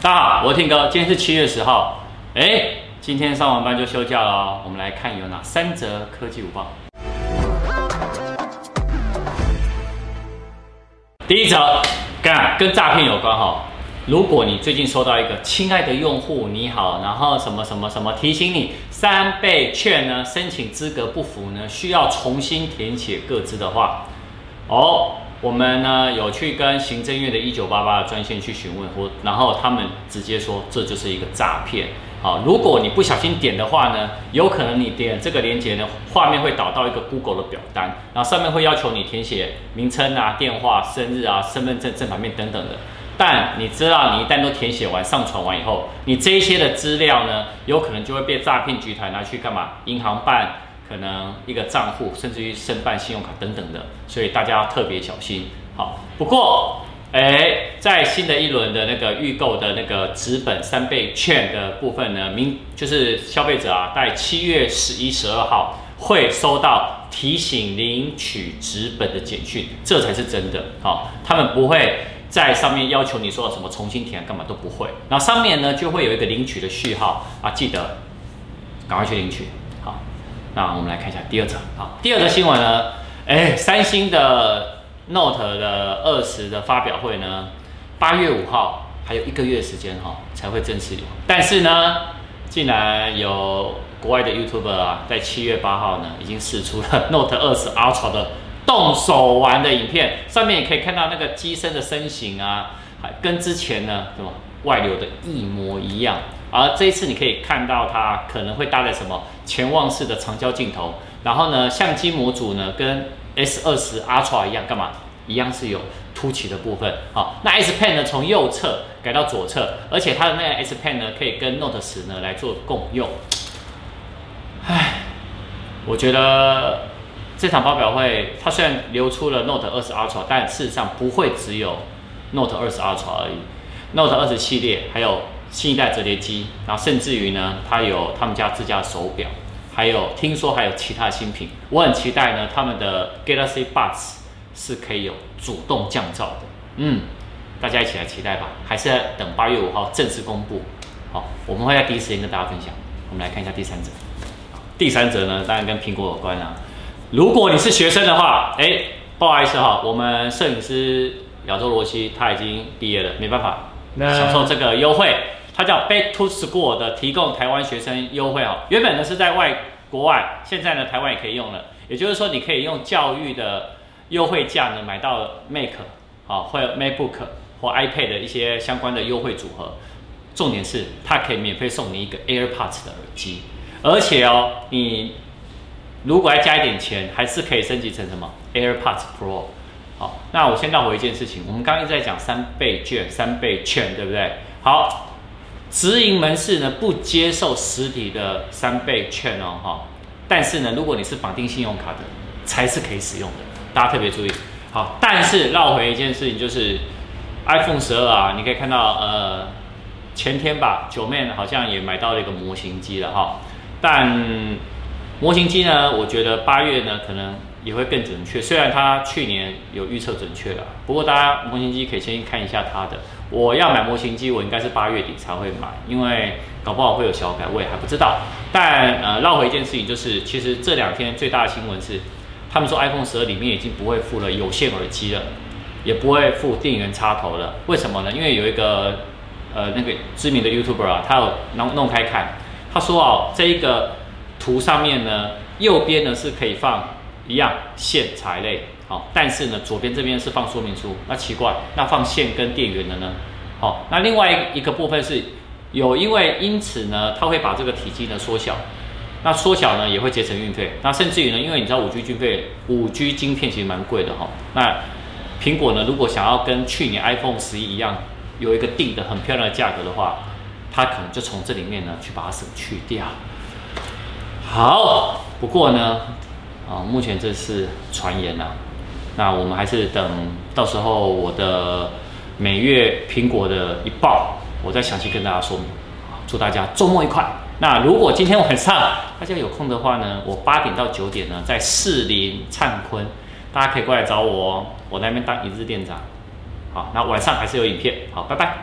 大家好，我是 Tim 哥，今天是七月十号。哎，今天上完班就休假了哦。我们来看有哪三则科技午报。第一则，跟跟诈骗有关哈。如果你最近收到一个“亲爱的用户你好”，然后什么什么什么提醒你三倍券呢，申请资格不符呢，需要重新填写个资的话，哦。我们呢有去跟行政院的一九八八的专线去询问，或然后他们直接说这就是一个诈骗。好，如果你不小心点的话呢，有可能你点这个链接呢，画面会导到一个 Google 的表单，然后上面会要求你填写名称啊、电话、生日啊、身份证正反面等等的。但你知道，你一旦都填写完、上传完以后，你这一些的资料呢，有可能就会被诈骗集团拿去干嘛？银行办。可能一个账户，甚至于申办信用卡等等的，所以大家要特别小心。好，不过，哎，在新的一轮的那个预购的那个纸本三倍券的部分呢，明就是消费者啊，在七月十一、十二号会收到提醒领取纸本的简讯，这才是真的。好，他们不会在上面要求你说什么重新填干嘛都不会，然后上面呢就会有一个领取的序号啊，记得赶快去领取。好那我们来看一下第二则。好，第二则新闻呢，哎，三星的 Note 的二十的发表会呢，八月五号还有一个月时间哈，才会正式有。但是呢，竟然有国外的 YouTuber 啊，在七月八号呢，已经释出了 Note 二十 Ultra 的动手玩的影片，上面也可以看到那个机身的身形啊，还跟之前呢，对吧？外流的一模一样，而这一次你可以看到它可能会搭载什么潜望式的长焦镜头，然后呢，相机模组呢跟 S 二十 Ultra 一样，干嘛？一样是有凸起的部分。好，那 S Pen 呢从右侧改到左侧，而且它的那个 S Pen 呢可以跟 Note 十呢来做共用。唉，我觉得这场发表会它虽然流出了 Note 二十 Ultra，但事实上不会只有 Note 二十 Ultra 而已。Note 二十系列，还有新一代折叠机，然后甚至于呢，它有他们家自家的手表，还有听说还有其他新品，我很期待呢，他们的 Galaxy Buds 是可以有主动降噪的，嗯，大家一起来期待吧，还是要等八月五号正式公布，好，我们会在第一时间跟大家分享。我们来看一下第三者，第三者呢，当然跟苹果有关啊，如果你是学生的话，哎，不好意思哈，我们摄影师亚洲罗西他已经毕业了，没办法。享受这个优惠，它叫 Back to School 的提供台湾学生优惠哦。原本呢是在外国外，现在呢台湾也可以用了。也就是说，你可以用教育的优惠价呢买到 Mac 好，或 MacBook 或 iPad 的一些相关的优惠组合。重点是它可以免费送你一个 AirPods 的耳机，而且哦，你如果要加一点钱，还是可以升级成什么 AirPods Pro。好，那我先绕回一件事情。我们刚刚一直在讲三倍券，三倍券，对不对？好，直营门市呢不接受实体的三倍券哦，哈。但是呢，如果你是绑定信用卡的，才是可以使用的。大家特别注意。好，但是绕回一件事情，就是 iPhone 十二啊，你可以看到，呃，前天吧，九妹好像也买到了一个模型机了哈。但模型机呢，我觉得八月呢可能。也会更准确，虽然它去年有预测准确了，不过大家模型机可以先看一下它的。我要买模型机，我应该是八月底才会买，因为搞不好会有小改，我也还不知道。但呃，绕回一件事情，就是其实这两天最大的新闻是，他们说 iPhone 十二里面已经不会附了有线耳机了，也不会附电源插头了。为什么呢？因为有一个呃那个知名的 YouTuber 啊，他有弄弄开看，他说哦，这一个图上面呢，右边呢是可以放。一样线材类好，但是呢，左边这边是放说明书，那奇怪，那放线跟电源的呢？好，那另外一个部分是有，因为因此呢，它会把这个体积呢缩小，那缩小呢也会节省运费，那甚至于呢，因为你知道五 G 运费，五 G 晶片其实蛮贵的哈，那苹果呢如果想要跟去年 iPhone 十一一样有一个定的很漂亮的价格的话，它可能就从这里面呢去把它省去掉。好，不过呢。啊，目前这是传言呐，那我们还是等到时候我的每月苹果的一报，我再详细跟大家说明。祝大家周末愉快。那如果今天晚上大家有空的话呢，我八点到九点呢在士林灿坤，大家可以过来找我哦，我在那边当一日店长。好，那晚上还是有影片。好，拜拜。